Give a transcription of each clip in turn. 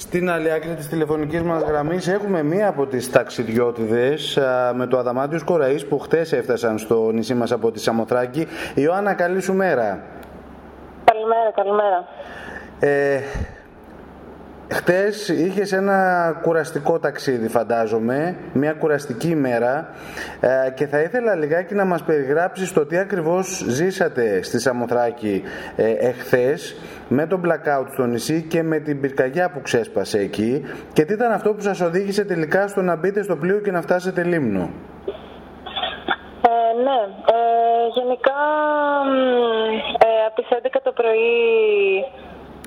Στην άλλη άκρη της τηλεφωνικής μας γραμμής έχουμε μία από τις ταξιδιώτιδες με το Αδαμάντιος Κοραής που χτες έφτασαν στο νησί μας από τη Σαμοθράκη. Ιωάννα, καλή σου μέρα. Καλημέρα, καλημέρα. Ε, Χτες είχες ένα κουραστικό ταξίδι φαντάζομαι, μια κουραστική ημέρα ε, και θα ήθελα λιγάκι να μας περιγράψεις το τι ακριβώς ζήσατε στη Σαμοθράκη ε, εχθές με τον blackout στο νησί και με την πυρκαγιά που ξέσπασε εκεί και τι ήταν αυτό που σας οδήγησε τελικά στο να μπείτε στο πλοίο και να φτάσετε λίμνο; Ε, ναι, ε, γενικά ε, από τις 11 το πρωί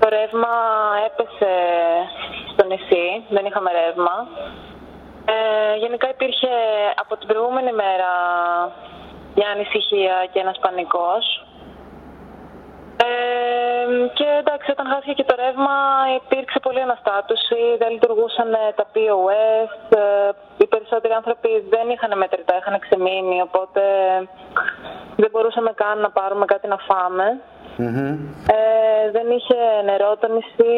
το ρεύμα έπεσε στο νησί, δεν είχαμε ρεύμα. Ε, γενικά υπήρχε από την προηγούμενη μέρα μια ανησυχία και ένας πανικός. Ε, και εντάξει, όταν χάθηκε και το ρεύμα υπήρξε πολλή αναστάτωση, δεν λειτουργούσαν τα POS, ε, οι περισσότεροι άνθρωποι δεν είχαν μετρητά, είχαν ξεμείνει, οπότε δεν μπορούσαμε καν να πάρουμε κάτι να φάμε. Ε, δεν είχε νερό το νησί.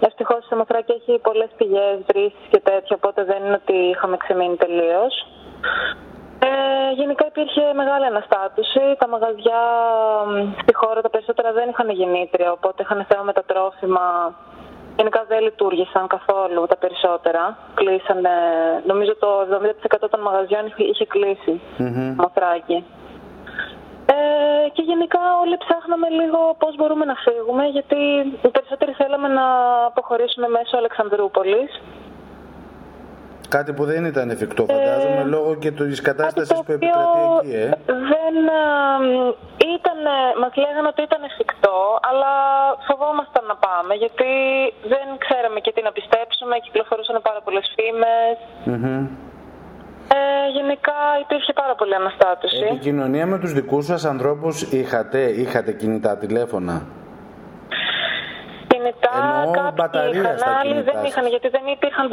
Ευτυχώς η Σαμοθράκη έχει πολλές πηγές, βρύσει και τέτοια, οπότε δεν είναι ότι είχαμε ξεμείνει τελείως. Ε, γενικά υπήρχε μεγάλη αναστάτωση. Τα μαγαζιά στη χώρα τα περισσότερα δεν είχαν γεννήτρια, οπότε είχαν θέμα με τα τρόφιμα. Γενικά δεν λειτουργήσαν καθόλου τα περισσότερα. Κλείσανε, νομίζω το 70% των μαγαζιών είχε κλείσει mm-hmm. Ε, και γενικά όλοι ψάχναμε λίγο πώς μπορούμε να φύγουμε, γιατί οι περισσότεροι θέλαμε να αποχωρήσουμε μέσω Αλεξανδρούπολης. Κάτι που δεν ήταν εφικτό, φαντάζομαι, ε, λόγω και της κατάστασης που επικρατεί εκεί, ε. Δεν ήταν, μας λέγανε ότι ήταν εφικτό, αλλά φοβόμασταν να πάμε, γιατί δεν ξέραμε και τι να πιστέψουμε, κυκλοφορούσαν πάρα πολλές φήμες. Ε, γενικά υπήρχε πάρα πολύ αναστάτωση. Επικοινωνία με τους δικούς σας ανθρώπους είχατε, είχατε κινητά τηλέφωνα; Κινητά, κάποιοι είχαν, άλλοι δεν είχαν, γιατί δεν υπήρχαν,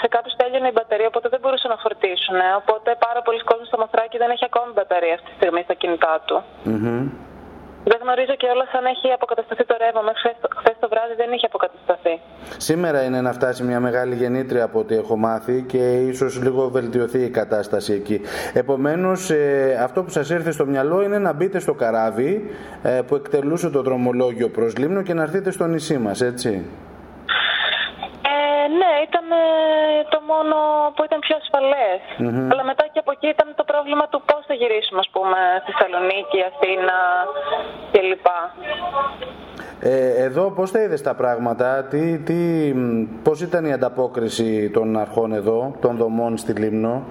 σε κάποιους τέλειωνε η μπαταρία, οπότε δεν μπορούσαν να φορτίσουν. Οπότε πάρα πολλοί κόσμοι στο Μαθράκι δεν έχει ακόμη μπαταρία αυτή τη στιγμή στα κινητά του. Δεν γνωρίζω και όλα αν έχει αποκατασταθεί το ρεύμα. Μέχρι χθε το βράδυ δεν είχε αποκατασταθεί. Σήμερα είναι να φτάσει μια μεγάλη γεννήτρια από ό,τι έχω μάθει και ίσως λίγο βελτιωθεί η κατάσταση εκεί. Επομένως, ε, αυτό που σας ήρθε στο μυαλό είναι να μπείτε στο καράβι ε, που εκτελούσε το δρομολόγιο προς Λίμνο και να έρθετε στο νησί μας, έτσι. Ε, ναι, ήταν το μόνο που ήταν πιο ασφαλές. Αλλά μετά και από εκεί ήταν το πρόβλημα του πώς θα γυρίσουμε, ας πούμε, στη Θεσσαλονίκη, Αθήνα κλπ. Ε, εδώ πώς τα είδες τα πράγματα, τι, τι, πώς ήταν η ανταπόκριση των αρχών εδώ, των δομών στη Λίμνο;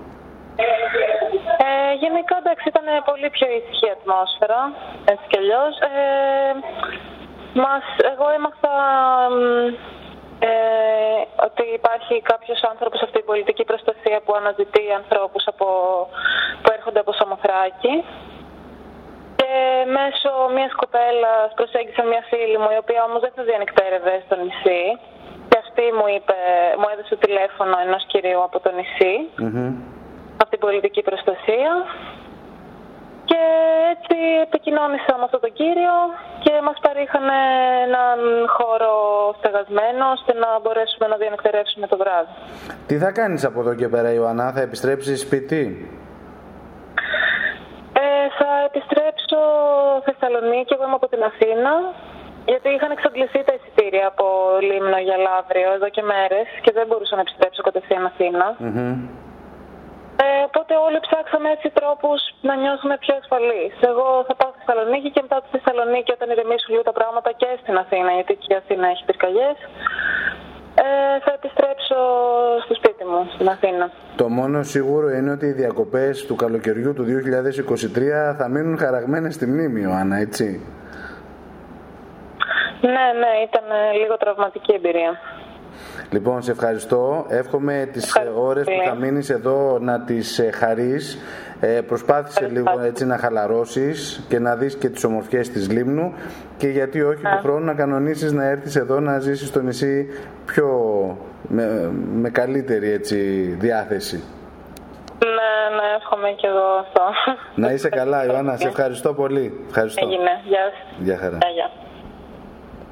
Ε, γενικά εντάξει ήταν πολύ πιο ήσυχη η ατμόσφαιρα, έτσι κι αλλιώς. Ε, μας, εγώ έμαθα ε, ότι υπάρχει κάποιος άνθρωπος αυτή η πολιτική προστασία που αναζητεί ανθρώπους από, που έρχονται από Σαμοθράκη και μέσω μιας κοπέλας προσέγγισα μια φίλη μου, η οποία όμως δεν θα διανυκτέρευε στο νησί. Και αυτή μου είπε, μου έδωσε τηλέφωνο ενός κυρίου από το νησί, mm-hmm. από την πολιτική προστασία. Και έτσι επικοινώνησα με αυτόν τον κύριο και μας παρήχανε έναν χώρο στεγασμένο ώστε να μπορέσουμε να διανυκτερεύσουμε το βράδυ. Τι θα κάνεις από εδώ και πέρα Ιωαννά, θα επιστρέψεις σπίτι; Ε, θα επιστρέψω Θεσσαλονίκη, εγώ είμαι από την Αθήνα. Γιατί είχαν εξαντληθεί τα εισιτήρια από Λίμνο για Λαύριο εδώ και μέρες και δεν μπορούσα να επιστρέψω κατευθείαν Αθήνα. Mm-hmm. Ε, οπότε όλοι ψάξαμε έτσι τρόπους να νιώσουμε πιο ασφαλείς. Εγώ θα πάω στη Θεσσαλονίκη και μετά στη Θεσσαλονίκη, όταν ηρεμήσουν λίγο τα πράγματα και στην Αθήνα, γιατί και η Αθήνα έχει πυρκαγιές, ε, θα επιστρέψω στο σπίτι μου, στην Αθήνα. Το μόνο σίγουρο είναι ότι οι διακοπές του καλοκαιριού του 2023 θα μείνουν χαραγμένες στη μνήμη, Ιωάννα, έτσι; Ναι, ναι, ήταν λίγο τραυματική εμπειρία. Λοιπόν, σε ευχαριστώ. Εύχομαι τις ώρες που θα μείνεις εδώ να τις ε, χαρείς. Ε, προσπάθησε λίγο έτσι να χαλαρώσεις και να δεις και τις ομορφιές της Λίμνου και γιατί όχι του χρόνου να κανονίσεις να έρθεις εδώ να ζήσεις στο νησί πιο με, με καλύτερη έτσι διάθεση. Ναι, ναι, εύχομαι και εγώ αυτό. Να είσαι καλά, Ιωάννα. Σε ευχαριστώ πολύ. Ευχαριστώ. Έγινε. Γεια Γεια χαρά. Γεια, γεια.